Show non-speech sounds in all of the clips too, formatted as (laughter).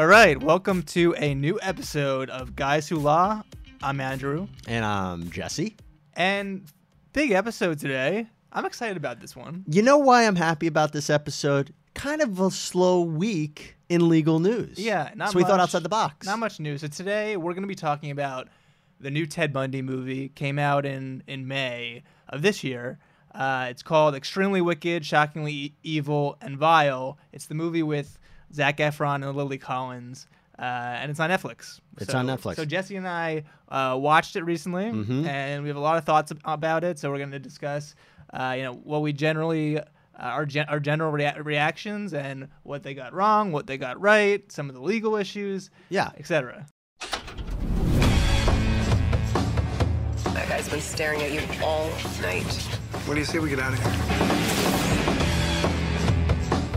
All right, welcome to a new episode of Guys Who Law. I'm Andrew, And I'm Jesse. and big episode today. I'm excited about this one. You know why I'm happy about this episode? Kind of a slow week in legal news. Yeah, not so we thought outside the box. Not much news. So today we're going to be talking about the new Ted Bundy movie. Came out in in May of this year. Uh, it's called Extremely Wicked, Shockingly E- Evil, and Vile. It's the movie with Zac Efron and Lily Collins, uh, and it's on Netflix. It's So- on Netflix. So Jesse and I uh, watched it recently, Mhm. and we have a lot of thoughts about it. So we're going to discuss, uh, you know, what we generally. Uh, our, gen- our general rea- reactions and what they got wrong, what they got right, some of the legal issues, yeah. etc. That guy's been staring at you all night. What do you say we get out of here?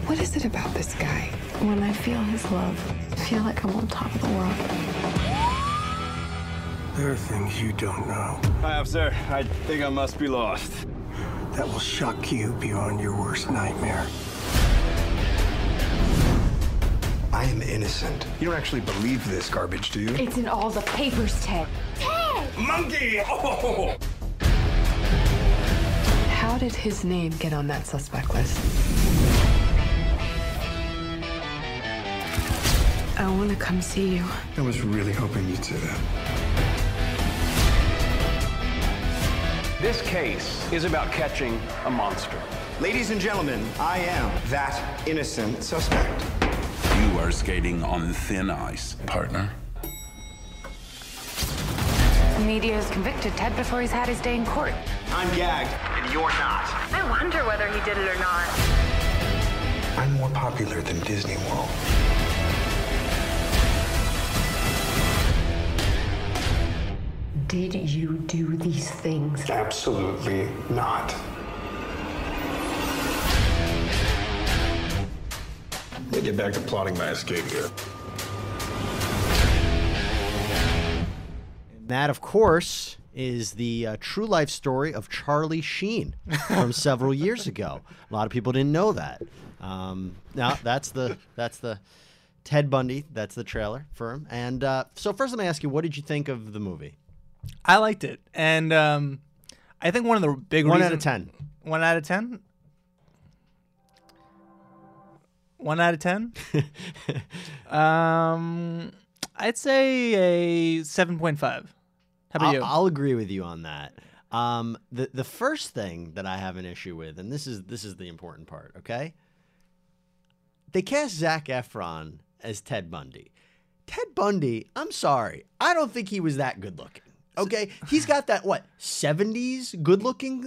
What is it about this guy? When I feel his love, I feel like I'm on top of the world. There are things you don't know Hi, officer. I think I must be lost. that will shock you beyond your worst nightmare. I am innocent. You don't actually believe this garbage, do you? It's in all the papers, Ted. Ted! Monkey! Oh! (laughs) How did his name get on that suspect list? I want to come see you. I was really hoping you'd say that. This case is about catching a monster. Ladies and gentlemen, I am that innocent suspect. You are skating on thin ice, partner. The media has convicted Ted before he's had his day in court. I'm gagged, and you're not. I wonder whether he did it or not. I'm more popular than Disney World. Did you do these things? Absolutely not. Let me get back to plotting my escape here. That, of course, is the uh, true life story of Charlie Sheen from (laughs) several years ago. A lot of people didn't know that. Um, now that's the that's the Ted Bundy. That's the trailer for him. And uh, so first, let me ask you, what did you think of the movie? I liked it, and um, I think one of the big One out of ten. One out of ten. One out of ten. (laughs) um, I'd say a seven point five. How about I'll, you? I'll agree with you on that. Um, the the first thing that I have an issue with, and this is this is the important part, okay? They cast Zac Efron as Ted Bundy. Ted Bundy, I'm sorry, I don't think he was that good looking. Okay, he's got that what 70s good looking.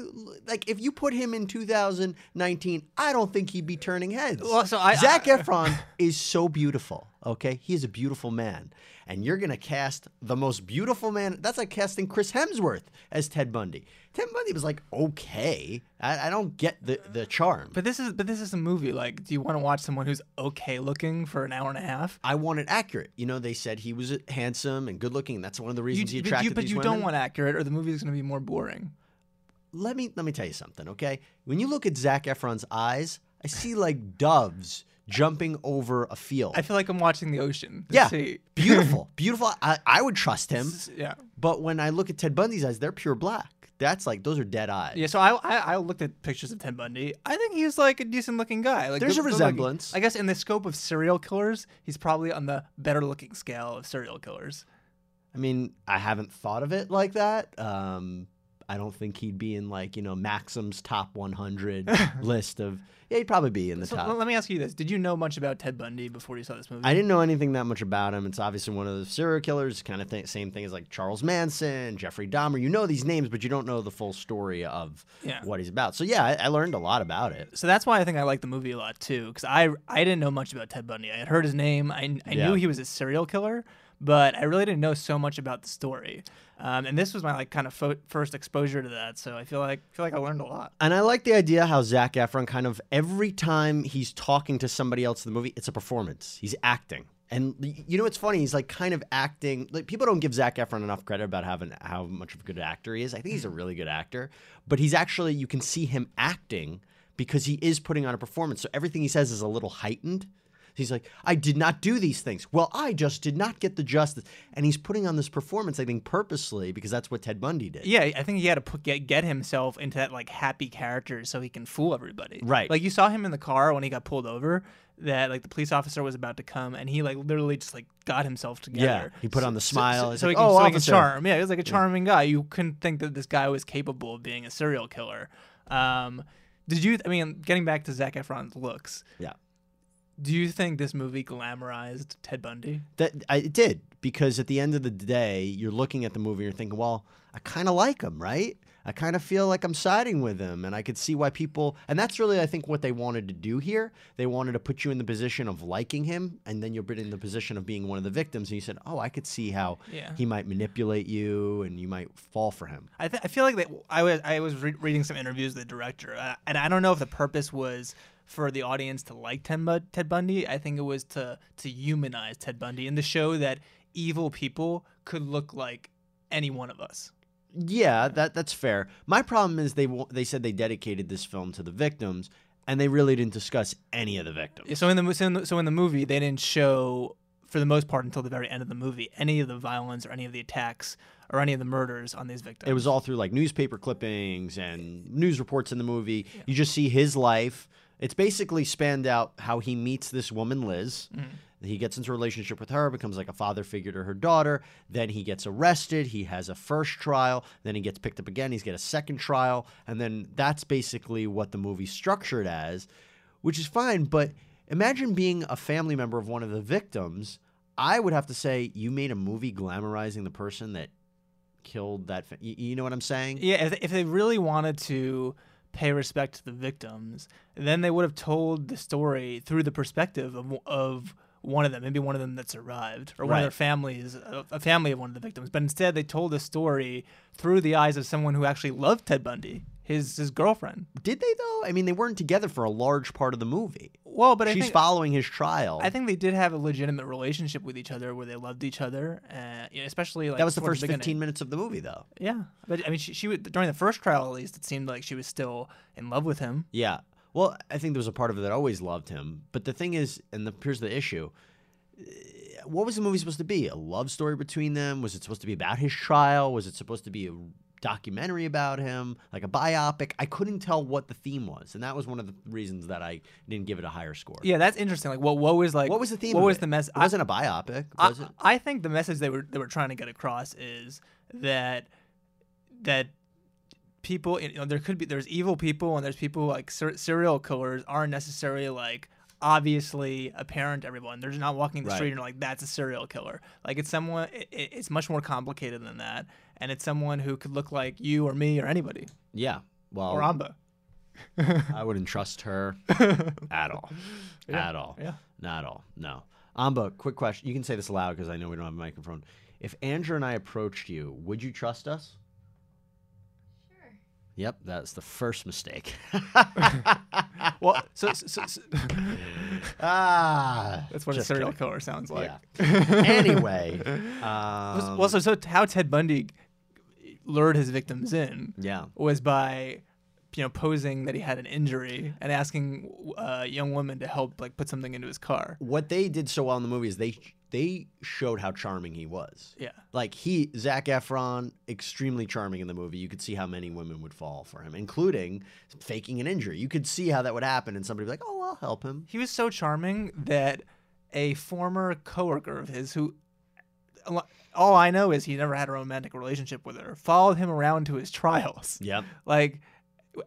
Like if you put him in 2019, I don't think he'd be turning heads. Well, so I- Zac I- Efron is so beautiful. Okay, he is a beautiful man, and you're gonna cast the most beautiful man. That's like casting Chris Hemsworth as Ted Bundy. Ted Bundy was like okay. I, I don't get the the charm. but this is but this is a movie. Like, do you want to watch someone who's okay looking for an hour and a half? I want it accurate. You know, they said he was handsome and good looking. That's one of the You, reasons he but attracted you, but you women. don't want accurate, or the movie is going to be more boring. let me let me tell you something, okay? When you look at Zac Efron's eyes, I see like doves jumping over a field. I feel like I'm watching the ocean. the yeah, sea. (laughs) beautiful, beautiful. I, I would trust him, yeah. but when I look at Ted Bundy's eyes, they're pure black. That's like those are dead eyes. Yeah, so I, I I looked at pictures of Ted Bundy. I think he's like a decent looking guy. Like There's a good- good-looking. resemblance. I guess in the scope of serial killers, he's probably on the better looking scale of serial killers. I mean, I haven't thought of it like that. Um, I don't think he'd be in like you know Maxim's top 100 (laughs) list of. Yeah, he'd probably be in the So top. let me ask you this: Did you know much about Ted Bundy before you saw this movie? I didn't know anything that much about him. It's obviously one of the serial killers, kind of th- same thing as like Charles Manson, Jeffrey Dahmer. You know these names, but you don't know the full story of Yeah. what he's about. So yeah, I, I learned a lot about it. So that's why I think I like the movie a lot too, because I I didn't know much about Ted Bundy. I had heard his name. I, I Yeah. knew he was a serial killer, but I really didn't know so much about the story. Um, and this was my like kind of fo- first exposure to that. So I feel like I feel like I learned a lot. And I like the idea how Zac Efron kind of every time he's talking to somebody else in the movie, it's a performance. He's acting. And you know what's funny? He's like kind of acting. Like people don't give Zac Efron enough credit about having how much of a good actor he is. I think he's a really good actor, but he's actually you can see him acting because he is putting on a performance. So everything he says is a little heightened. He's like, I did not do these things. Well, I just did not get the justice. And he's putting on this performance, I think, purposely because that's what Ted Bundy did. Yeah, I think he had to put, get get himself into that like happy character so he can fool everybody. Right. Like you saw him in the car when he got pulled over. That like the police officer was about to come, and he like literally just like got himself together. Yeah, he put on the smile. So, He's so like, he can, "Oh, so he charm. Yeah, he was like a charming guy. You couldn't think that this guy was capable of being a serial killer. Um, did you? I mean, getting back to Zac Efron's looks, Yeah. Do you think this movie glamorized Ted Bundy? That I it did because at the end of the day, you're looking at the movie and you're thinking, well, I kind of like him, right? I kind of feel like I'm siding with him, and I could see why people. And that's really, I think, what they wanted to do here. They wanted to put you in the position of liking him, and then you're put in the position of being one of the victims. And you said, oh, I could see how Yeah. he might manipulate you, and you might fall for him. I, th- I feel like that I was I was re- reading some interviews with the director, uh, and I don't know if the purpose was for the audience to like Ted, Ted Bundy. I think it was to to humanize Ted Bundy and to show that evil people could look like any one of us. Yeah, that that's fair. My problem is they they said they dedicated this film to the victims, and they really didn't discuss any of the victims. So in the so in the, so in the movie, they didn't show for the most part until the very end of the movie any of the violence or any of the attacks or any of the murders on these victims. It was all through like newspaper clippings and news reports in the movie. You just see his life. It's basically spanned out how he meets this woman, Liz. He gets into a relationship with her, becomes like a father figure to her daughter. Then he gets arrested. He has a first trial. Then he gets picked up again. He's got a second trial. And then that's basically what the movie's structured as, which is fine. But imagine being a family member of one of the victims. I would have to say, you made a movie glamorizing the person that killed that. Fa- you, know what I'm saying? Yeah, if they really wanted to pay respect to the victims, then they would have told the story through the perspective of, of one of them, maybe one of them that survived, or one Right. of their families, a, a family of one of the victims. But instead, they told the story through the eyes of someone who actually loved Ted Bundy, his his girlfriend. Did they though? I mean, they weren't together for a large part of the movie. Well, but I she's think, following his trial. I think they did have a legitimate relationship with each other, where they loved each other, uh, yeah, especially like that was the first beginning. 15 minutes of the movie, though. Yeah, but I mean, she, she was during the first trial at least. It seemed like she was still in love with him. Yeah. Well, I think there was a part of it that always loved him. But the thing is, and the, here's the issue. eh, What was the movie supposed to be? A love story between them? Was it supposed to be about his trial? Was it supposed to be a documentary about him, like a biopic? I couldn't tell what the theme was, and that was one of the reasons that I didn't give it a higher score. Yeah, that's interesting. Like, what what was like? What was the theme? What was it? the message? It wasn't a biopic, I, was it? I think the message they were they were trying to get across is that that people you know there could be there's evil people and there's people like ser- serial killers aren't necessarily like obviously apparent to everyone they're just not walking the Right. street and you're like that's a serial killer like it's someone it, it- it's much more complicated than that and it's someone who could look like you or me or anybody Yeah. Well, or Amba I wouldn't trust her (laughs) at all. At all. yeah. Not at all. No. Amba, quick question. You can say this loud because I know we don't have a microphone. If Andrew and I approached you, would you trust us? Sure. Yep, that's the first mistake. (laughs) well so, so, so, so- (laughs) ah, that's what a serial kidding. killer sounds like Yeah. anyway, um, (laughs) well, so, so how Ted Bundy lured his victims in yeah, was by, you know, posing that he had an injury and asking uh, young woman to help, like, put something into his car. what they did so well in the movie is they they showed how charming he was. Yeah. Like he, Zac Efron, extremely charming in the movie. You could see how many women would fall for him, including faking an injury. You could see how that would happen, and somebody would be like, "Oh, I'll help him." He was so charming that a former coworker of his, who all I know is he never had a romantic relationship with her, followed him around to his trials. Yep. Like,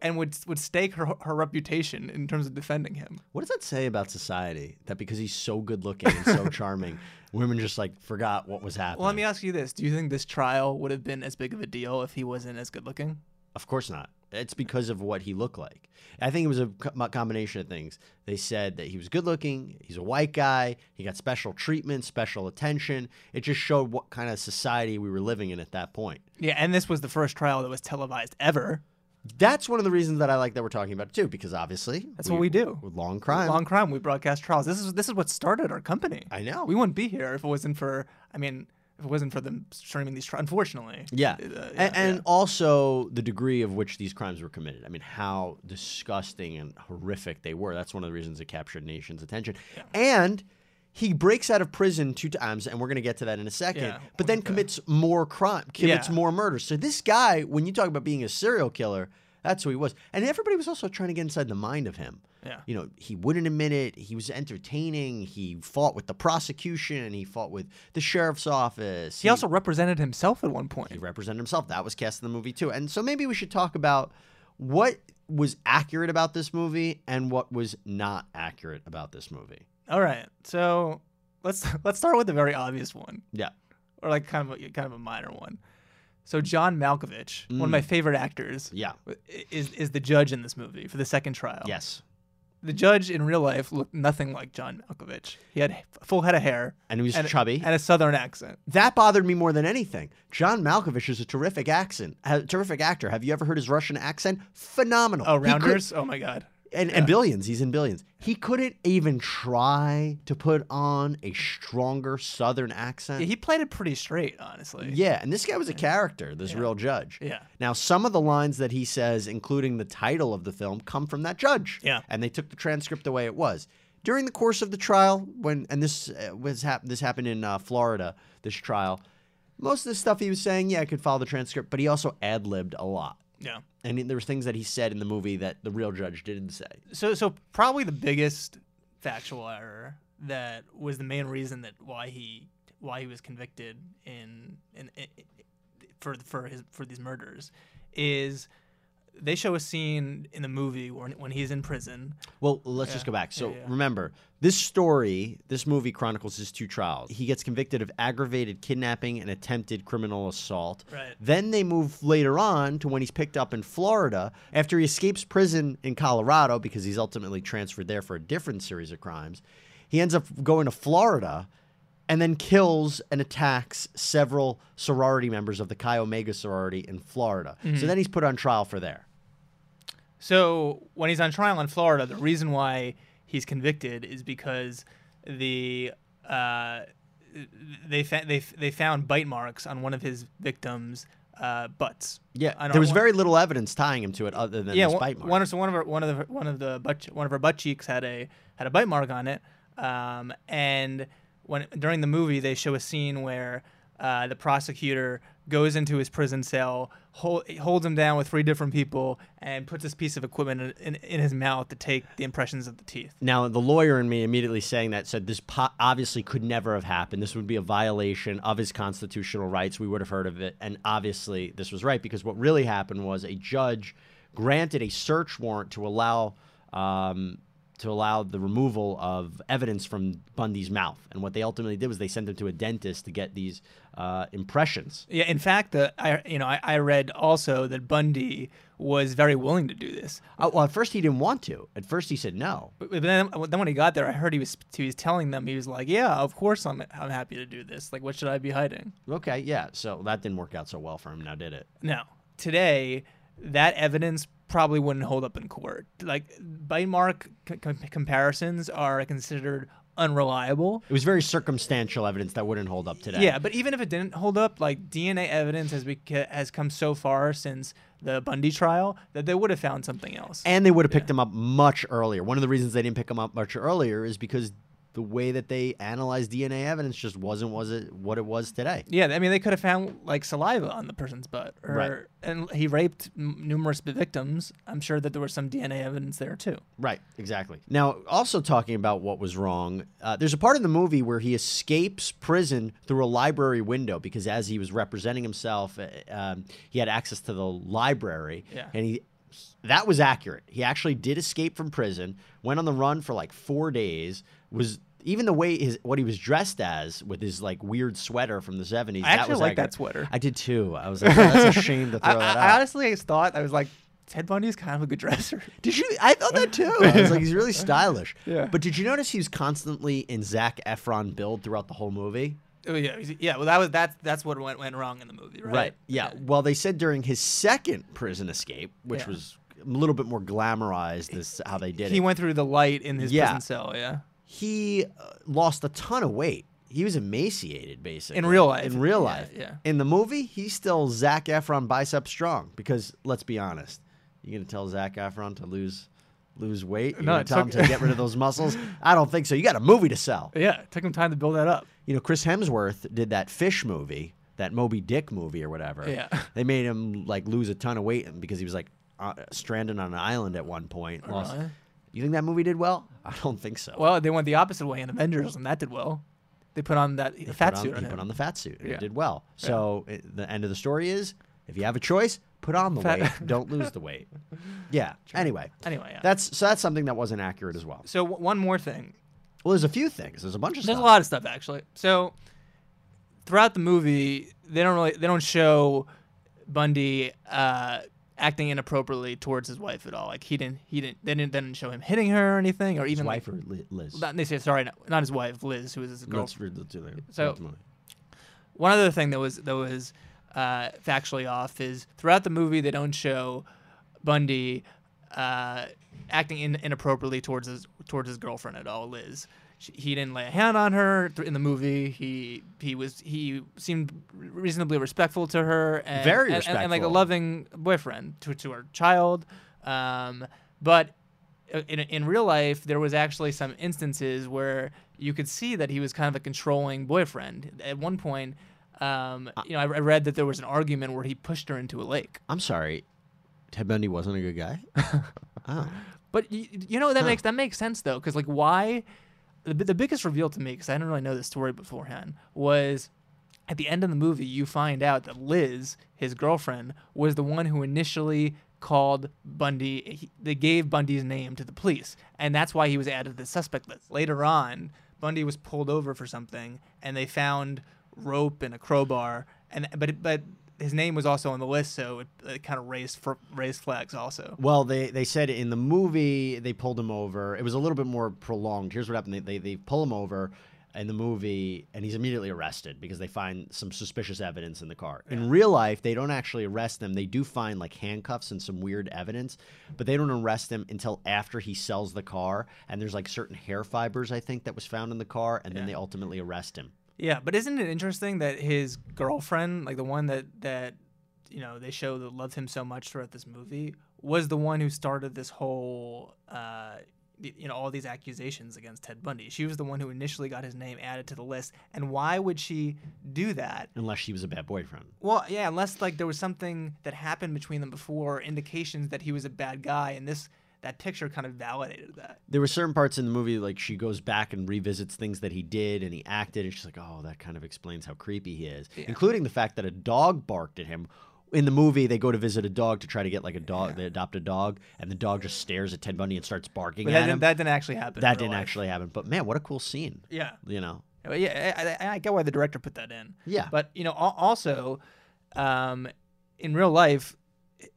and would would stake her her reputation in terms of defending him. What does that say about society? That because he's so good looking and so (laughs) charming, women just like forgot what was happening. Well, let me ask you this: Do you think this trial would have been as big of a deal if he wasn't as good looking? Of course not. It's because of what he looked like. I think it was a combination of things. They said that he was good looking, he's a white guy, he got special treatment, special attention. It just showed what kind of society we were living in at that point. Yeah, and this was the first trial that was televised ever. That's one of the reasons that I like that we're talking about it too, because obviously That's what we do. Law&Crime. Long crime. We broadcast trials. This is this is what started our company. I know. We wouldn't be here if it wasn't for. I mean, if it wasn't for them streaming these. Tri- unfortunately, Yeah. Uh, and, and also the degree of which these crimes were committed. I mean, how disgusting and horrific they were. That's one of the reasons it captured nation's attention. And he breaks out of prison two times, and we're going to get to that in a second, Yeah, but then commits more crime, commits Yeah. more murders. So this guy, when you talk about being a serial killer, that's who he was. And everybody was also trying to get inside the mind of him. Yeah. You know, he wouldn't admit it. He was entertaining. He fought with the prosecution. He fought with the sheriff's office. he also represented himself at one point. he represented himself. That was cast in the movie too. And so maybe we should talk about what was accurate about this movie and what was not accurate about this movie. All right, so let's (laughs) let's start with the very obvious one, Yeah. or like kind of a, kind of a minor one. So John Malkovich, one of my favorite actors, Mm. Yeah. is is the judge in this movie for the second trial. Yes. The judge in real life looked nothing like John Malkovich. He had a full head of hair And he was chubby. and a southern accent. That bothered me more than anything. John Malkovich is a terrific accent, a terrific actor. Have you ever heard his Russian accent? Phenomenal. Oh, He could- Rounders! oh my God. And, and billions. He's in billions. He couldn't even try to put on a stronger Southern accent. Yeah, he played it pretty straight, honestly. Yeah, and this guy was a character, this real judge. Yeah. Now, some of the lines that he says, including the title of the film, come from that judge. Yeah. And they took the transcript the way it was. During the course of the trial, when and this uh, was hap- this happened in uh, Florida, this trial, most of the stuff he was saying, yeah, I could follow the transcript, but he also ad libbed a lot. Yeah. And there was things that he said in the movie that the real judge didn't say. So so probably the biggest factual error that was the main reason that why he why he was convicted in in, in for for his for these murders is they show a scene in the movie when when he's in prison. Well, let's just go back. So yeah, yeah. remember, this story, this movie chronicles his two trials. He gets convicted of aggravated kidnapping and attempted criminal assault. Right. Then they move later on to when he's picked up in Florida after he escapes prison in Colorado because he's ultimately transferred there for a different series of crimes. He ends up going to Florida and then kills and attacks several sorority members of the Chi Omega sorority in Florida. Mm-hmm. So then he's put on trial for there. So when he's on trial in Florida, the reason why he's convicted is because the uh, they fa- they they found bite marks on one of his victims' uh, butts. Yeah, there was very little evidence tying him to it other than yeah, one, bite mark. one of so one of her, one of the one of the butt one of her butt cheeks had a had a bite mark on it, um, and when during the movie they show a scene where uh, the prosecutor goes into his prison cell, hold, holds him down with three different people, and puts this piece of equipment in, in, in his mouth to take the impressions of the teeth. Now, the lawyer in me immediately saying that said this po- obviously could never have happened. This would be a violation of his constitutional rights. We would have heard of it. And obviously, this was right because what really happened was a judge granted a search warrant to allow. Um, to allow the removal of evidence from Bundy's mouth, and what they ultimately did was they sent him to a dentist to get these uh, impressions. Yeah, in fact, the I you know I, I read also that Bundy was very willing to do this. Uh, well, at first he didn't want to. At first he said no. But but then, then when he got there, I heard he was he was telling them he was like, "Yeah, of course I'm I'm happy to do this. Like, what should I be hiding?" Okay, yeah. So that didn't work out so well for him. Now did it? No, today that evidence probably wouldn't hold up in court. Like bite mark c- com- comparisons are considered unreliable. It was very circumstantial evidence that wouldn't hold up today. Yeah, but even if it didn't hold up, like DNA evidence has beca- has come so far since the Bundy trial that they would have found something else. And they would have picked him up much earlier. One of the reasons they didn't pick him up much earlier is because the way that they analyzed DNA evidence just wasn't was it what it was today. Yeah, I mean, they could have found like saliva on the person's butt, or Right. and he raped m- numerous victims. I'm sure that there was some DNA evidence there too. Right, exactly. Now, also talking about what was wrong, uh, there's a part in the movie where he escapes prison through a library window because as he was representing himself, uh, um, he had access to the library, Yeah. and he that was accurate. He actually did escape from prison, went on the run for like four days. Was even the way his what he was dressed as with his like weird sweater from the 70s. I that actually was like that sweater. I did too. I was like, oh, that's a shame to (laughs) throw I, that I, I honestly thought I was like, Ted Bundy's kind of a good dresser. (laughs) Did you? I thought that too. I was like, he's really (laughs) stylish. Yeah. But did you notice he was constantly in Zac Efron build throughout the whole movie? oh yeah, yeah. Well, that was that's that's what went went wrong in the movie, right? Right. Yeah. Well, they said during his second prison escape, which Yeah. was a little bit more glamorized, this how they did He it. went through the light in his Yeah. prison cell. Yeah. He uh, lost a ton of weight. he was emaciated basically In real life. In real life, yeah. In the movie, he's still Zac Efron bicep strong because let's be honest, you're gonna tell Zac Efron to lose lose weight? You No, gonna it tell him to get rid of those (laughs) muscles? I don't think so. You got a movie to sell. Yeah, it took him time to build that up. You know, Chris Hemsworth did that fish movie, that Moby Dick movie or whatever. Yeah. (laughs) They made him like lose a ton of weight because he was like uh, stranded on an island at one point. Lost- Really? You think that movie did well? (laughs) I don't think so. Well, they went the opposite way in Avengers, and that did well. They put on that He fat on, suit he put on the fat suit. and Yeah. It did well. So it, the end of the story is, if you have a choice, put on the Fat- weight. (laughs) Don't lose the weight. Yeah. Anyway. Anyway, yeah. That's so that's something that wasn't accurate as well. so w- one more thing. Well, there's a few things. There's a bunch of stuff. There's stuff. a lot of stuff actually. So throughout the movie, they don't really they don't show Bundy uh, acting inappropriately towards his wife at all. Like he didn't he didn't they didn't, they didn't show him hitting her or anything, or even His wife like, or Liz. not, they say sorry, not, not his wife, Liz, who was his girlfriend. read the two there. So-. One other thing that was that was uh, factually off is throughout the movie they don't show Bundy uh, acting in, inappropriately towards his towards his girlfriend at all, Liz. She, he didn't lay a hand on her in the movie. He he was he seemed reasonably respectful to her and Very and, and, and like a loving boyfriend to to her child. Um, but uh, in, in real life, there was actually some instances where you could see that he was kind of a controlling boyfriend. At one point, um, you know, I, I read that there was an argument where he pushed her into a lake. I'm sorry. Ted Bundy wasn't a good guy. (laughs) oh. But you, you know that makes that makes sense though, because like why? The, the biggest reveal to me, because I didn't really know the story beforehand, was at the end of the movie you find out that Liz, his girlfriend, was the one who initially called Bundy. He, they gave Bundy's name to the police, and that's why he was added to the suspect list. Later on, Bundy was pulled over for something, and they found rope and a crowbar, and but but his name was also on the list, so it, it kind of raised fr- raised flags also. Well, they, they said in the movie they pulled him over. It was a little bit more prolonged. Here's what happened: they they, they pull him over in the movie, and he's immediately arrested because they find some suspicious evidence in the car. In real life, they don't actually arrest them. They do find like handcuffs and some weird evidence, but they don't arrest him until after he sells the car. And there's like certain hair fibers I think that was found in the car, and then they ultimately arrest him. Yeah, but isn't it interesting that his girlfriend, like the one that that you know they show that loved him so much throughout this movie, was the one who started this whole uh, you know all these accusations against Ted Bundy. She was the one who initially got his name added to the list. And why would she do that? Unless she was a bad boyfriend. Well, yeah, unless like there was something that happened between them before, indications that he was a bad guy, and this that picture kind of validated that. there were certain parts in the movie like she goes back and revisits things that he did and he acted and she's like oh that kind of explains how creepy he is including the fact that a dog barked at him in the movie they go to visit a dog to try to get like a dog they adopt a dog and the dog just stares at ted bundy and starts barking But at that him that didn't actually happen. that didn't life. actually happen but man what a cool scene Yeah. you know Yeah, I, I, I get why the director put that in. Yeah. But you know, also, um, in real life,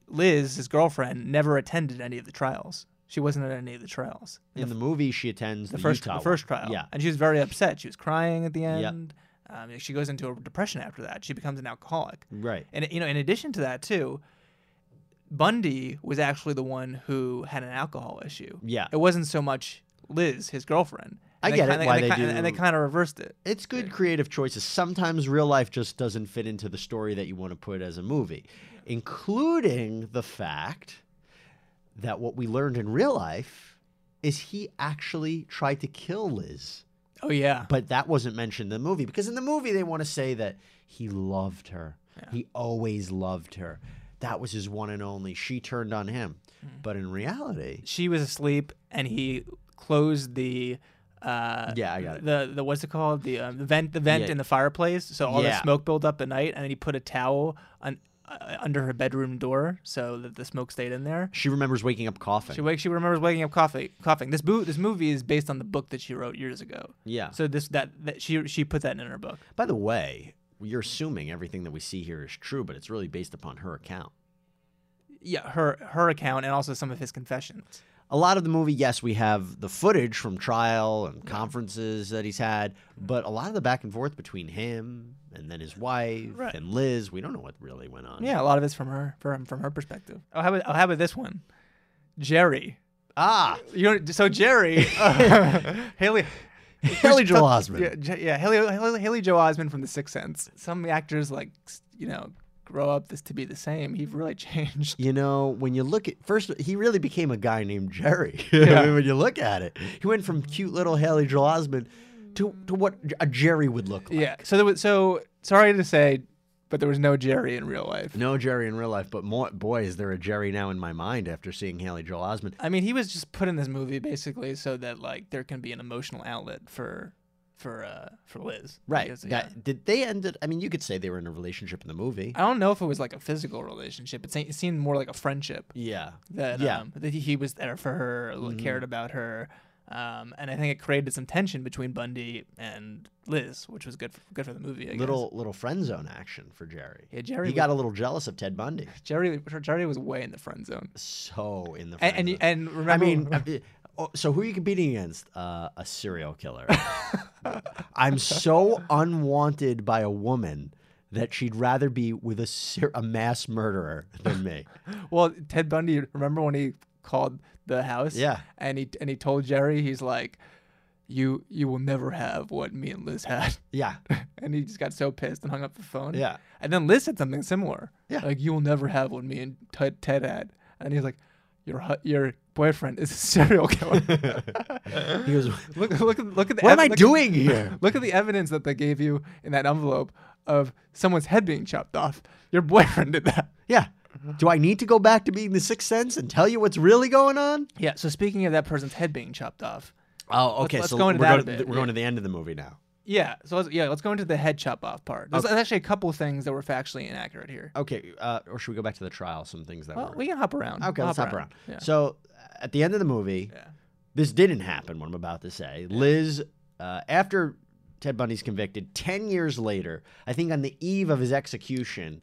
Liz, his girlfriend, never attended any of the trials. She wasn't at any of the trials. in the movie she attends the the, first, Utah the first trial. yeah And she was very upset. She was crying at the Yep. end. Um, she goes into a depression after that. She becomes an alcoholic. right And you know, in addition to that too, Bundy was actually the one who had an alcohol issue. Yeah. It wasn't so much Liz, his girlfriend. I And get it, kinda- why and they kinda- and they kind of reversed it. it's good creative choices. Sometimes real life just doesn't fit into the story that you want to put as a movie, including the fact that what we learned in real life is he actually tried to kill Liz. Oh yeah. But that wasn't mentioned in the movie because in the movie they want to say that he loved her. He always loved her. That was his one and only. She turned on him. Hmm. But in reality, she was asleep and he closed the uh Yeah, I got it. the the what's it called the um, the vent the vent Yeah. in the fireplace so all the smoke built up at night and then he put a towel on uh, under her bedroom door so that the smoke stayed in there she remembers waking up coughing. she wakes she remembers waking up coughing coughing this bo- this movie is based on the book that she wrote years ago Yeah. so this that, that she she put that in her book By the way, you're assuming everything that we see here is true, but it's really based upon her account. yeah her her account and also some of his confessions A lot of the movie, yes, we have the footage from trial and conferences that he's had, but a lot of the back and forth between him and then his wife Right. and Liz, we don't know what really went on. yeah a lot of it's from her from from her perspective oh how about oh, how about this one jerry Ah, You know, so Jerry, (laughs) (laughs) Haley, Haley Joel Osment. Yeah, yeah Haley, Haley, Haley Joel Osment from The Sixth Sense. Some actors like you know grow up this to be the same. He really (laughs) changed. You know, when you look at first, he really became a guy named Jerry. (laughs) Yeah. I mean, when you look at it, he went from cute little Haley Joel Osment to to what a Jerry would look like. Yeah. So there was so sorry to say, but there was no Jerry in real life. No Jerry in real life, but more, boy, is there a Jerry now in my mind after seeing Haley Joel Osment. I mean, he was just put in this movie basically so that like there can be an emotional outlet for for uh for Liz. Right. Because, That- yeah. did they end it? I mean, you could say they were in a relationship in the movie. I don't know if it was like a physical relationship. It, se- it seemed more like a friendship. Yeah. That Yeah. um, that he- he was there for her, Mhm. cared about her, um, and I think it created some tension between Bundy and Liz, which was good for, good for the movie. I Little little friend zone action for Jerry. Yeah, Jerry He got a little jealous of Ted Bundy. guess. Jerry Jerry was way in the friend zone. So in the And friend and, you- zone. and remember, I mean, (laughs) oh, so who are you competing against? Uh, a serial killer. (laughs) I'm so unwanted by a woman that she'd rather be with a ser- a mass murderer than me. (laughs) well, Ted Bundy. Remember when he called the house? Yeah. and he and he told Jerry, he's like, "You you will never have what me and Liz had." Yeah. (laughs) and he just got so pissed and hung up the phone. Yeah. And then Liz said something similar. Yeah. Like you will never have what me and Ted, Ted had. And he's like, your your boyfriend is a (laughs) serial killer. He goes, (laughs) look look at look at the What am I look at- doing (laughs) here? Look at the evidence that they gave you in that envelope of someone's head being chopped off. Your boyfriend did that. Yeah. Do I need to go back to being the sixth sense and tell you what's really going on? Yeah. So speaking of that person's head being chopped off. Oh, okay. let's so go into we're, that going, we're yeah. going to the end of the movie now. Yeah. So let's, yeah, let's go into the head chop off part. There's Okay. actually a couple of things that were factually inaccurate here. Okay. Uh, or should we go back to the trial? Some things that Well, were. we can hop around. Okay, We'll let's hop around. Yeah. So at the end of the movie, this didn't happen. What I'm about to say, Liz, uh, after Ted Bundy's convicted, ten years later, I think on the eve of his execution,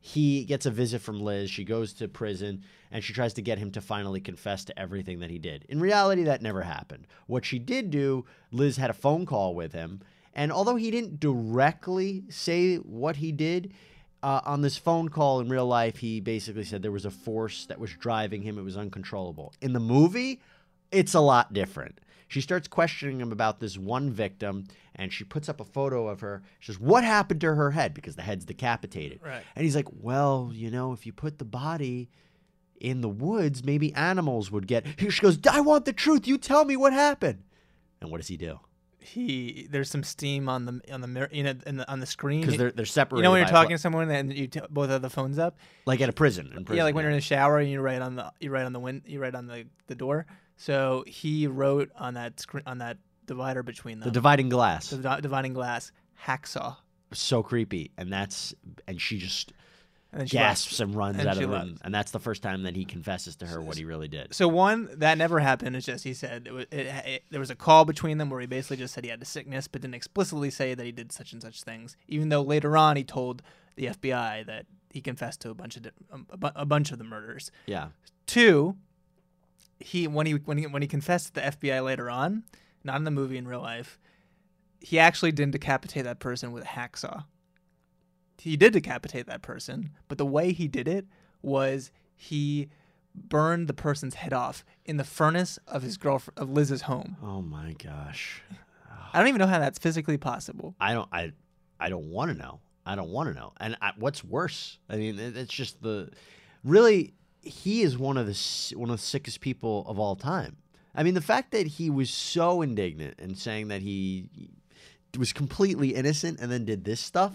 he gets a visit from Liz. She goes to prison and she tries to get him to finally confess to everything that he did. In reality, that never happened. What she did do, Liz had a phone call with him, and although he didn't directly say what he did, uh, on this phone call in real life, he basically said there was a force that was driving him. It was uncontrollable. In the movie, it's a lot different. She starts questioning him about this one victim, and she puts up a photo of her. She says, What happened to her head? Because the head's decapitated. Right. And he's like, Well, you know, if you put the body in the woods, maybe animals would get. (laughs) She goes, I want the truth. You tell me what happened. And what does he do? He there's some steam on the on the mirror you know in the, on the screen Because they're, they're separated. you know when you're by a fl- talking to someone and you t- both have the phones up like at a prison. Prison yeah like when you're in the shower and you write on the you write on the win you write on the, the door so he wrote on that screen on that divider between them the dividing glass. the di- dividing glass hacksaw so creepy and that's and she just And then she gasps and runs And out of the room. and that's the first time that he confesses to her what he really did. so one that never happened. It's just he said it, it, it, there was a call between them where he basically just said he had a sickness but didn't explicitly say that he did such and such things even though later on he told the FBI that he confessed to a bunch of di- um, a, a bunch of the murders. Yeah. Two, he when he when he when he confessed to the FBI later on, not in the movie in real life, he actually didn't decapitate that person with a hacksaw. He did decapitate that person, but the way he did it was he burned the person's head off in the furnace of his girlfriend of Liz's home. oh my gosh. I don't even know how that's physically possible. i don't i i don't want to know. I don't want to know. And I, what's worse? I mean it, it's just the really he is one of the one of the sickest people of all time. I mean the fact that he was so indignant and saying that he was completely innocent and then did this stuff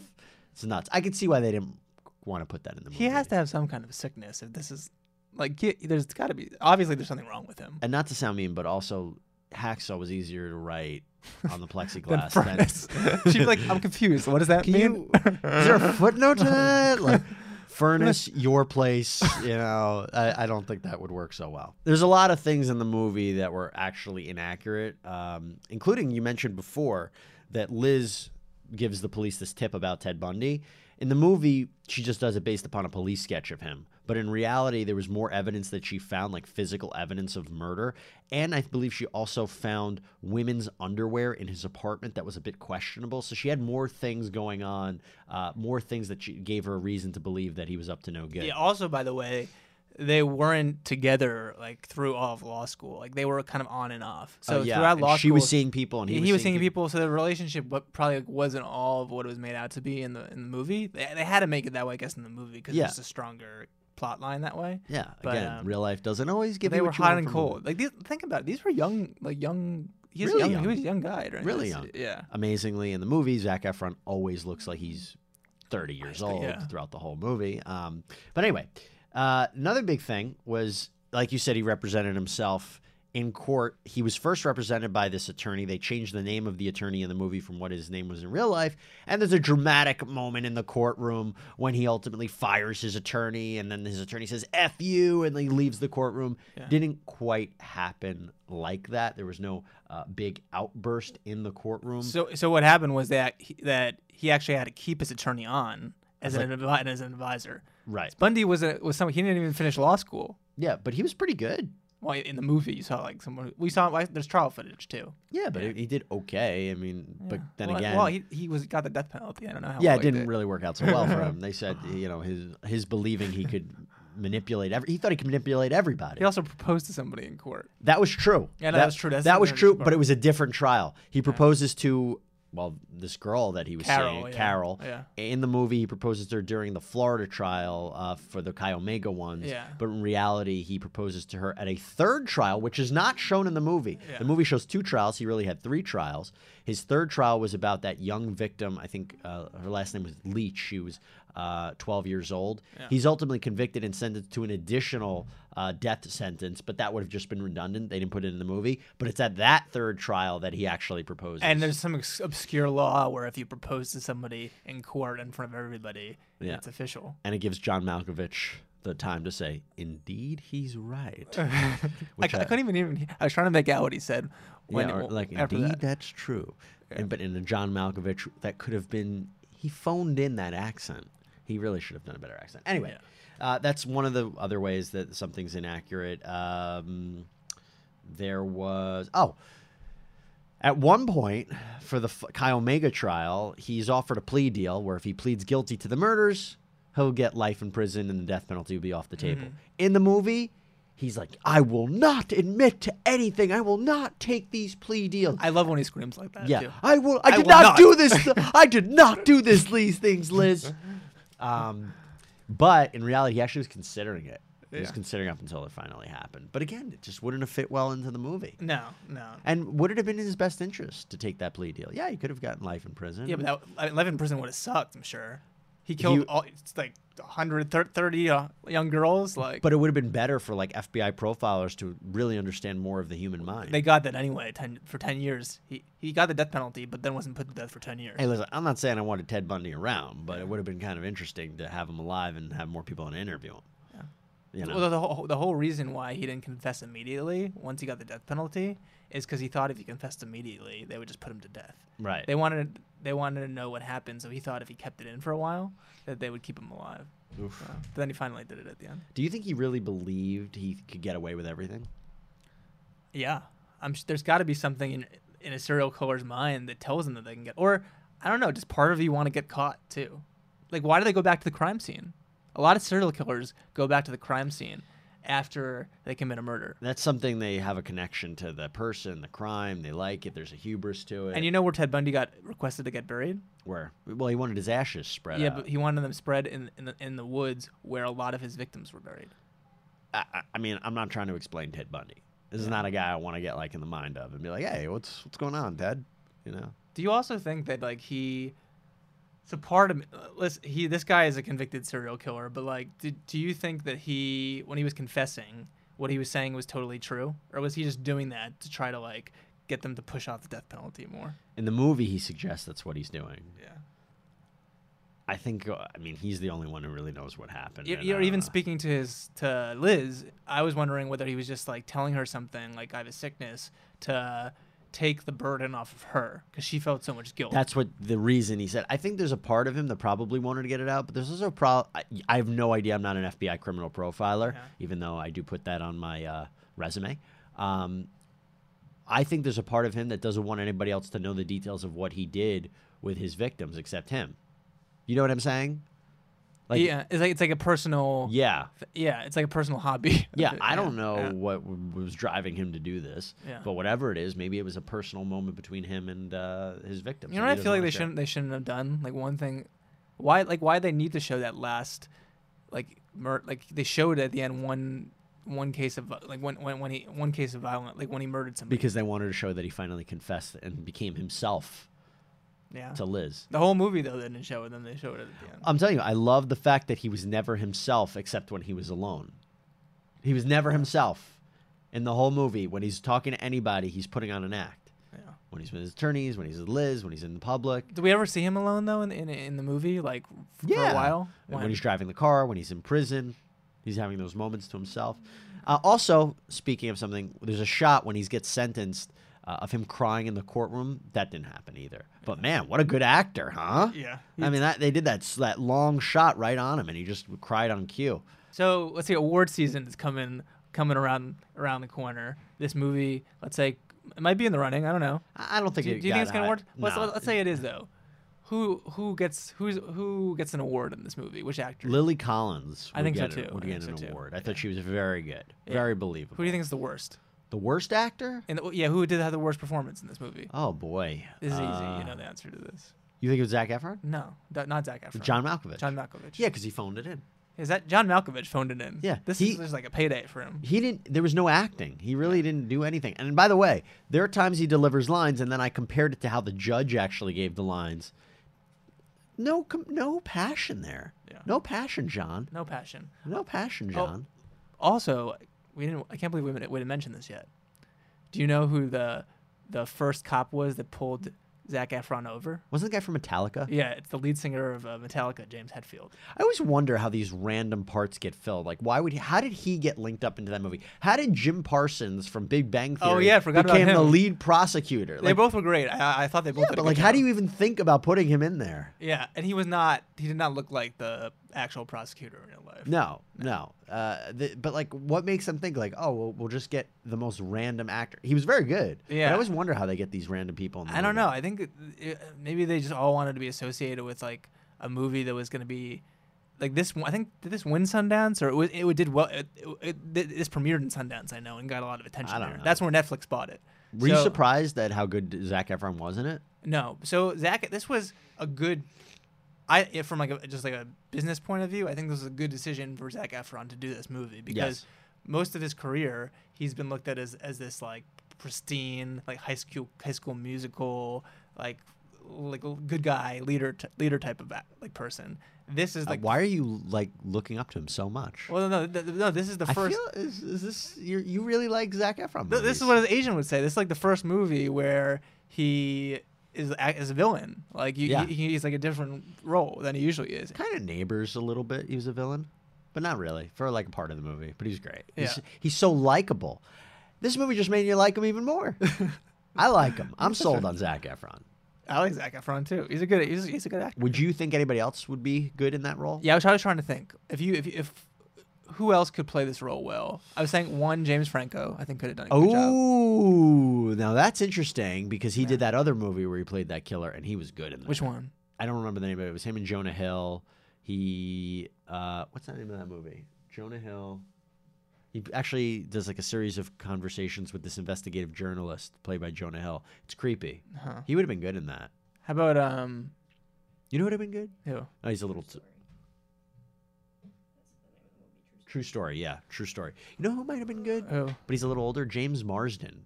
it's nuts i could see why they didn't want to put that in the movie He has to have some kind of sickness if this is like he, there's got to be obviously there's something wrong with him. and not to sound mean, but also hacksaw was easier to write (laughs) on the plexiglass. furnace. (laughs) She'd be like, I'm confused. What does that Can mean? you- is there a footnote to that? (laughs) Like furnace, your place. You know, I, I don't think that would work so well. There's a lot of things in the movie that were actually inaccurate, um, including you mentioned before that Liz gives the police this tip about Ted Bundy. In the movie, she just does it based upon a police sketch of him. But in reality, there was more evidence that she found, like physical evidence of murder. And I believe she also found women's underwear in his apartment that was a bit questionable. So she had more things going on, uh, more things that she gave her a reason to believe that he was up to no good. Yeah. Also, by the way, they weren't together like through all of law school. Like they were kind of on and off. So Oh, yeah, throughout and law she school, was seeing people and he was was seeing seeing people. So the relationship probably like, wasn't all of what it was made out to be in the in the movie. They, they had to make it that way, I guess, in the movie because Yeah. it's a stronger plot line that way. Yeah, But, again, um, real life doesn't always give they you were what you hot want and from a movie. cold. Like these, think about it. These were young, like young. He was Really young. young. He was a young guy, right? Really young. Yeah. Amazingly, in the movie, Zac Efron always looks like he's 30 years old yeah. throughout the whole movie. Um, but anyway, uh, another big thing was, like you said, he represented himself in court. He was first represented by this attorney. They changed the name of the attorney in the movie from what his name was in real life. And there's a dramatic moment in the courtroom when he ultimately fires his attorney, and then his attorney says "f you," and then he leaves the courtroom. Didn't quite happen like that. There was no uh, big outburst in the courtroom. So, so what happened was that he, that he actually had to keep his attorney on as an advi- as an advisor. Right. Bundy was a, was someone he didn't even finish law school. Yeah, but he was pretty good. Well, in the movie, you saw like someone we saw. Like, there's trial footage too. Yeah, but he did okay. I mean, but then well, again, well, he, he was got the death penalty. I don't know how. yeah, it didn't did. really work out so well for him. (laughs) They said, uh-huh. you know, his his believing he could manipulate every. He thought he could manipulate everybody. He also proposed to somebody in court. That was true. Yeah, no, that was true. That's that was true, part. but it was a different trial. He proposes to well, this girl that he was Carol, seeing, yeah, Carol. yeah. In the movie, he proposes to her during the Florida trial uh, for the Chi Omega ones. Yeah. But in reality, he proposes to her at a third trial, which is not shown in the movie. The movie shows two trials. He really had three trials. His third trial was about that young victim. I think uh, her last name was Leach. She was uh, 12 years old. He's ultimately convicted and sentenced to an additional uh, death sentence, but that would have just been redundant. They didn't put it in the movie. But it's at that third trial that he actually proposes. And there's some ex- obscure law where if you propose to somebody in court in front of everybody, Yeah. it's official. and it gives John Malkovich the time to say, "Indeed, he's right." (laughs) I, Which I couldn't even even. I was trying to make out what he said. When yeah, like indeed, that. that's true. And, but in a John Malkovich, that could have been he phoned in that accent. He really should have done a better accent. Anyway, uh, that's one of the other ways that something's inaccurate. Um, there was oh. At one point, for the F- Chi Omega trial, he's offered a plea deal where if he pleads guilty to the murders, he'll get life in prison and the death penalty will be off the table. In the movie, he's like, I will not admit to anything. I will not take these plea deals. I love when he screams like that. yeah, too. I will. I I did will not, not. do this. I did not do this. These things, Liz. (laughs) Um, but in reality, he actually was considering it. He was Yeah. considering up until it finally happened. But again, it just wouldn't have fit well into the movie. No, no. And would it have been in his best interest to take that plea deal? Yeah, he could have gotten life in prison. Yeah, but that, I mean, life in prison would have sucked. I'm sure. He killed You- all, it's like 130 uh, young girls. Like, But it would have been better for like FBI profilers to really understand more of the human mind. they got that anyway. Ten for 10 years, he he got the death penalty, but then wasn't put to death for 10 years. hey, listen, I'm not saying I wanted Ted Bundy around, but it would have been kind of interesting to have him alive and have more people interview him. You know? Well, the whole, the whole reason why he didn't confess immediately once he got the death penalty is because he thought if he confessed immediately, they would just put him to death. Right. They wanted they wanted to know what happened, so he thought if he kept it in for a while, that they would keep him alive. So, but then he finally did it at the end. Do you think he really believed he could get away with everything? Yeah, I'm. There's got to be something in in a serial killer's mind that tells them that they can get, or I don't know, just part of you want to get caught too. Like, why do they go back to the crime scene? A lot of serial killers go back to the crime scene after they commit a murder. That's something they have a connection to the person, the crime. They like it. There's a hubris to it. And you know where Ted Bundy got requested to get buried? where? Well, he wanted his ashes spread yeah, out. but he wanted them spread in in the, in the woods where a lot of his victims were buried. I, I- I mean, I'm not trying to explain Ted Bundy. This is not a guy I want to get like in the mind of and be like, hey, what's what's going on, Ted? You know. Do you also think that like he? So part of uh, listen, he this guy is a convicted serial killer, but like, did, do you think that he when he was confessing, what he was saying was totally true, or was he just doing that to try to like get them to push off the death penalty more? In the movie, he suggests that's what he's doing. Yeah. I think. uh, I mean, he's the only one who really knows what happened. You're, you're even uh, speaking to his to Liz. I was wondering whether he was just like telling her something like I have a sickness to take the burden off of her because she felt so much guilt. That's what the reason he said. I think there's a part of him that probably wanted to get it out, but there's also a pro. I, I have no idea. I'm not an FBI criminal profiler, even though I do put that on my uh, resume. Um, I think there's a part of him that doesn't want anybody else to know the details of what he did with his victims except him. You know what I'm saying? Like yeah, it's like it's like a personal. yeah. Yeah, it's like a personal hobby. (laughs) Yeah, I don't know yeah. what w- was driving him to do this, Yeah. but whatever it is, maybe it was a personal moment between him and uh, his victims. You know what I feel like they share. shouldn't they shouldn't have done? Like one thing, why like why they need to show that last, like mur- like they showed at the end one one case of like when when when he one case of violent like when he murdered somebody. because they wanted to show that he finally confessed and became himself yeah. to Liz. The whole movie though they didn't show it. Then they showed it at the end. I'm telling you, I love the fact that he was never himself except when he was alone. He was never himself in the whole movie. When he's talking to anybody, he's putting on an act. Yeah. When he's with his attorneys, when he's with Liz, when he's in the public. Do we ever see him alone though in in, in the movie like for yeah. a while? And when he's driving the car, when he's in prison, he's having those moments to himself. Uh, also, speaking of something, there's a shot when he gets sentenced uh, of him crying in the courtroom. That didn't happen either. But man, what a good actor, huh? Yeah. I mean, that they did that that long shot right on him, and he just cried on cue. So let's see, award season is coming coming around around the corner. This movie, let's say, it might be in the running. I don't know. I don't think. Do, it do you think it's gonna high- award? Let's, let's say it is though. Who who gets who's who gets an award in this movie? Which actor? Lily Collins. I think so too. Would I get an so too. award. I thought she was very good, very believable. Who do you think is the worst? The worst actor? And yeah, who did have the worst performance in this movie? Oh boy, This is easy. Uh, You know the answer to this. You think it was Zac Efron? No, not Zac Efron. John Malkovich. John Malkovich. Yeah, because he phoned it in. Is that John Malkovich phoned it in? Yeah, This he- is just like a payday for him. He didn't. There was no acting. He really didn't do anything. And by the way, there are times he delivers lines, and then I compared it to how the judge actually gave the lines. No, com- no passion there. Yeah. No passion, John. No passion. No passion, Oh, John. Also, we didn't. I can't believe we didn't, we didn't mention this yet. Do you know who the the first cop was that pulled Zac Efron over? Wasn't the guy from Metallica? Yeah, it's the lead singer of uh, Metallica, James Hetfield. I always wonder how these random parts get filled. Like, why would he? How did he get linked up into that movie? How did Jim Parsons from Big Bang Theory? Oh, yeah, I forgot about became the lead prosecutor? they Like, both were great. I, I thought they both. yeah, but like, how do you even think about putting him in there? Yeah, and he was not. He did not look like the actual prosecutor in real life. No, no. Uh, the, but like, what makes them think like, oh, well, we'll just get the most random actor? He was very good. But Yeah. I always wonder how they get these random people. In the I don't movie. know. I think it, it- maybe they just all wanted to be associated with like a movie that was going to be like this. I think did this win Sundance or it, was, it did well. It, this premiered in Sundance, I know, and got a lot of attention I don't there. know. That's where Netflix bought it. Were you surprised at how good Zac Efron was in it? No. So Zac, this was a good. I from like a, just like a business point of view, I think this is a good decision for Zac Efron to do this movie because Yes. most of his career he's been looked at as as this like pristine like high school high school musical like like good guy leader t- leader type of like person. This is Uh, like why are you like looking up to him so much? well no th- th- no this is the I first. feel is, is this you you really like Zac Efron? Th- this is what his agent would say. This is like the first movie where he is a- is a villain. Like you, Yeah. he, he's like a different role than he usually is. kind of neighbors a little bit. He was a villain, but not really for like a part of the movie. But he's great. He's, Yeah. he's so likable. This movie just made you like him even more. (laughs) I like him. I'm sold (laughs) on Zac Efron. I like Zac Efron too. He's a good. He's, he's a good actor. Would you think anybody else would be good in that role? Yeah, I was, I was trying to think if you if you- if who else could play this role well. I was saying one James Franco. I think could have done a good job. Oh, now that's interesting because he did that other movie where he played that killer and he was good in that. Which one? I don't remember the name of it. It was him and Jonah Hill. He uh, what's the name of that movie? Jonah Hill. He actually does like a series of conversations with this investigative journalist played by Jonah Hill. It's creepy. Huh. He would have been good in that. How about um? You know what would have been good? Who? Oh, he's a little. T- True story, yeah, true story. You know who might have been good? Who? But he's a little older. James Marsden,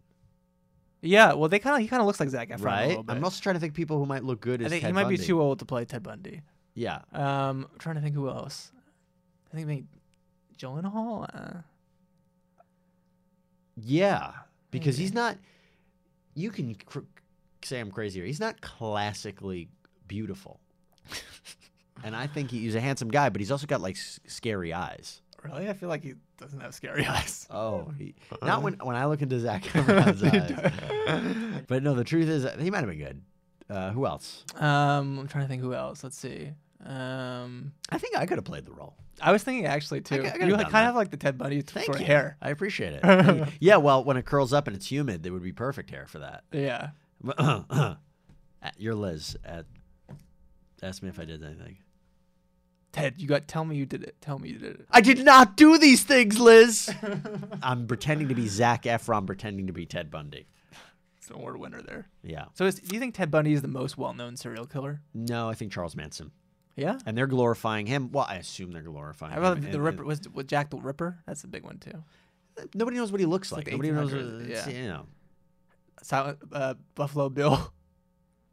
Yeah, well, they kind of he kind of looks like Zac Efron a right? little bit. I'm also trying to think people who might look good I as think Ted he might be too old to play Ted Bundy. Yeah, Um, I'm trying to think who else. I think maybe Gyllenhaal. Uh, Yeah, because Maybe. he's not. You can cr- say I'm crazy here. He's not classically beautiful, (laughs) and I think he- he's a handsome guy, but he's also got like s- scary eyes. Really, I feel like he doesn't have scary (laughs) eyes. Oh, he, not when when I look into Zac (laughs) Efron's eyes. (laughs) But no, the truth is he might have been good. Uh, who else? Um, I'm trying to think who else. Let's see. Um, I think I could have played the role. I was thinking actually too. I I you have like, kind that. of have like the Ted Bundy Thank sort you. of hair. I appreciate it. yeah, well, when it curls up and it's humid, there would be perfect hair for that. Yeah. (coughs) You're Liz. At, ask me if I did anything. Ted, you got tell me you did it. Tell me you did it. I did not do these things, Liz. (laughs) I'm pretending to be Zac Efron, pretending to be Ted Bundy. It's an award winner there. Yeah. So is, do you think Ted Bundy is the most well-known serial killer? No, I think Charles Manson. Yeah. And they're glorifying him. Well, I assume they're glorifying How about him. the And- Ripper? Was Jack the Ripper? That's the big one too. Nobody knows what he looks like. like Nobody knows. What, yeah. You know, Silent uh, Buffalo Bill. (laughs)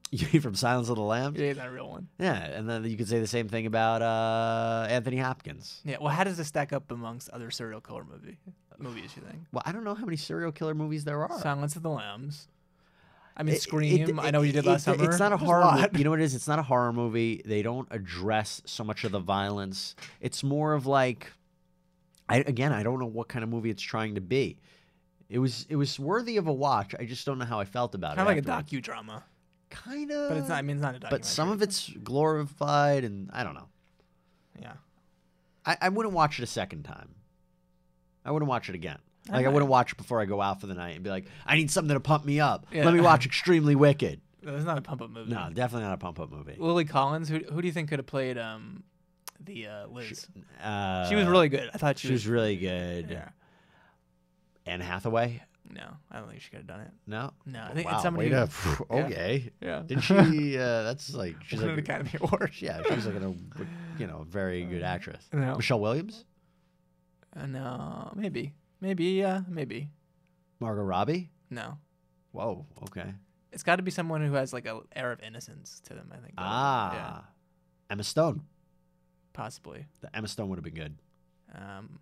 (laughs) you mean from Silence of the Lambs. yeah, a real one. Yeah, and then you could say the same thing about uh, Anthony Hopkins. Yeah. Well, how does this stack up amongst other serial killer movie movies? You think? Well, I don't know how many serial killer movies there are. Silence of the Lambs. I mean, It- Scream. it- I know you did it- last summer. It's not a There's horror. movie. You know what it is? It's not a horror movie. They don't address so much of the violence. It's more of like, I again, I don't know what kind of movie it's trying to be. It was it was worthy of a watch. I just don't know how I felt about Kind of it. like a docudrama, Kind of. but it's not. I mean, it's not a documentary. But some of it's glorified, and I don't know. Yeah. I, I wouldn't watch it a second time. I wouldn't watch it again. I Like I might. wouldn't watch it before I go out for the night and be like, I need something to pump me up. Yeah. Let me watch (laughs) Extremely Wicked. No, It's not a pump up movie. No, definitely not a pump up movie. Lily Collins. Who who do you think could have played um the uh, Liz? Uh, she was really good. I thought she, She was really good. Yeah. Anne Hathaway? No, I don't think she could have done it. No. No, I think wow, it's somebody. way who- (laughs) Yeah. okay. Yeah. Did she? (laughs) Uh, that's like she's like an Academy Award. (laughs) Yeah, she's like a you know very good actress. No. Michelle Williams, Uh, no, maybe, maybe, yeah, maybe. Margot Robbie. No, Whoa. Okay. it's got to be someone who has like an air of innocence to them. I think. Ah. yeah, Emma Stone. possibly. The Emma Stone would have been good. Um,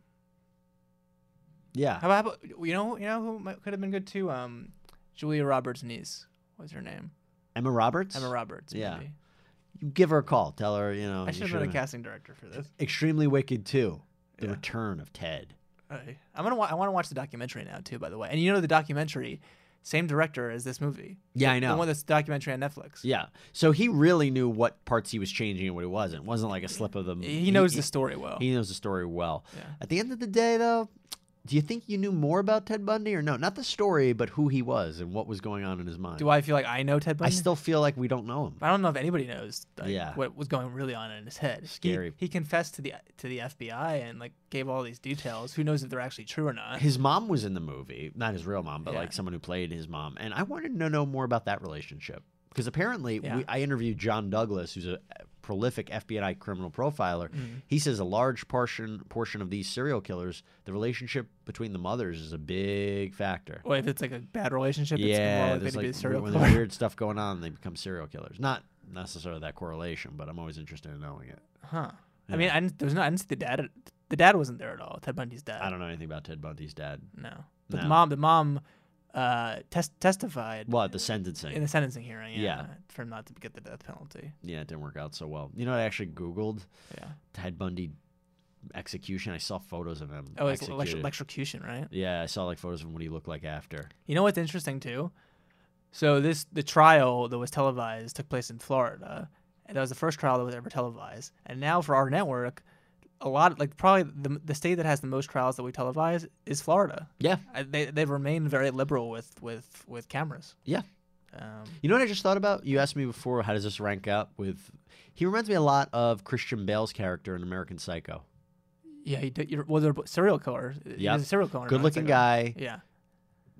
Yeah. how about, you know you know who might, could have been good too? Um, Julia Roberts' niece. What's her name? Emma Roberts. Emma Roberts. Yeah. Maybe. You give her a call. Tell her you know. I should have been a casting director for this. Extremely Wicked too. The Yeah. Return of Ted. Right. I'm gonna. Wa- I want to watch the documentary now too. By the way, and you know the documentary, same director as this movie. Yeah, I The know. one that's documentary on Netflix. Yeah. So he really knew what parts he was changing and what he wasn't. It wasn't like a slip of the. He knows the story well. He knows the story well. Yeah. At the end of the day, though, do you think you knew more about Ted Bundy or no? Not the story, but who he was and what was going on in his mind. Do I feel like I know Ted Bundy? I still feel like we don't know him. I don't know if anybody knows like, Yeah. what was going really on in his head. He- Scary. He, confessed to the to the FBI and like gave all these details. Who knows if they're actually true or not? His mom was in the movie, not his real mom, but Yeah. like someone who played his mom. And I wanted to know more about that relationship because apparently Yeah. we, I interviewed John Douglas, who's a prolific FBI criminal profiler. Mm-hmm. He says a large portion portion of these serial killers, the relationship between the mothers is a big factor. Well, if it's like a bad relationship, it's more yeah, likely there's to be a like serial when (laughs) there's weird stuff going on, they become serial killers. Not necessarily that correlation, but I'm always interested in knowing it. Huh. I mean, I didn't, there was no. I didn't see the dad. The dad wasn't there at all. Ted Bundy's dad. I don't know anything about Ted Bundy's dad. No. But the mom. The mom uh, tes- testified Well, at the sentencing. in the sentencing hearing. Yeah, Yeah. For him not to get the death penalty. yeah, it didn't work out so well. You know, I actually Googled Yeah. Ted Bundy execution. I saw photos of him. Oh, it's electro- electrocution, right? Yeah, I saw like photos of him what he looked like after. You know what's interesting too? So this the trial that was televised took place in Florida, and that was the first trial that was ever televised. And now for our network, a lot like probably the the state that has the most trials that we televise is Florida. Yeah, Uh, They they've remained very liberal with with with cameras. yeah. Um, You know what I just thought about? You asked me before, how does this rank up with? He reminds me a lot of Christian Bale's character in American Psycho. yeah, he did. You're, well, they're serial killer. A serial killer. Good looking guy. Yeah.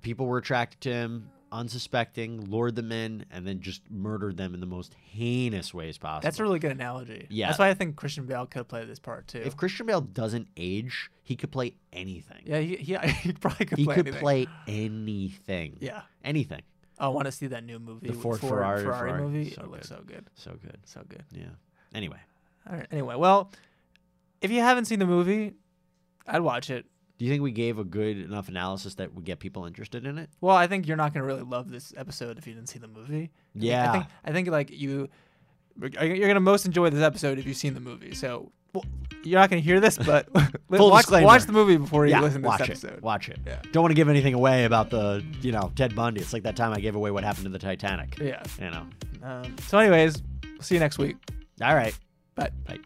People were attracted to him, unsuspecting, lured them in, and then just murdered them in the most heinous ways possible. That's a really good analogy. Yeah. That's why I think Christian Bale could play this part too. If Christian Bale doesn't age, he could play anything. yeah, he, he, (laughs) he probably could he play could anything. play anything. Yeah. anything. Oh, I want to see that new movie. The Ford Ford Ferrari, Ferrari, Ferrari. movie. So it looks so good. So good. So good. Yeah. Anyway, All right. Anyway, well, if you haven't seen the movie, I'd watch it. Do you think we gave a good enough analysis that would get people interested in it? Well, I think you're not going to really love this episode if you didn't see the movie. Yeah. I think I think like you you're going to most enjoy this episode if you've seen the movie. So well, you're not going to hear this, but (laughs) watch, watch the movie before you yeah, listen to watch this it. episode. Watch it. Yeah. Don't want to give anything away about the, you know, Ted Bundy. It's like that time I gave away what happened to the Titanic. Yeah. You know. Um, so, anyways, see you next week. All right. Bye. Bye.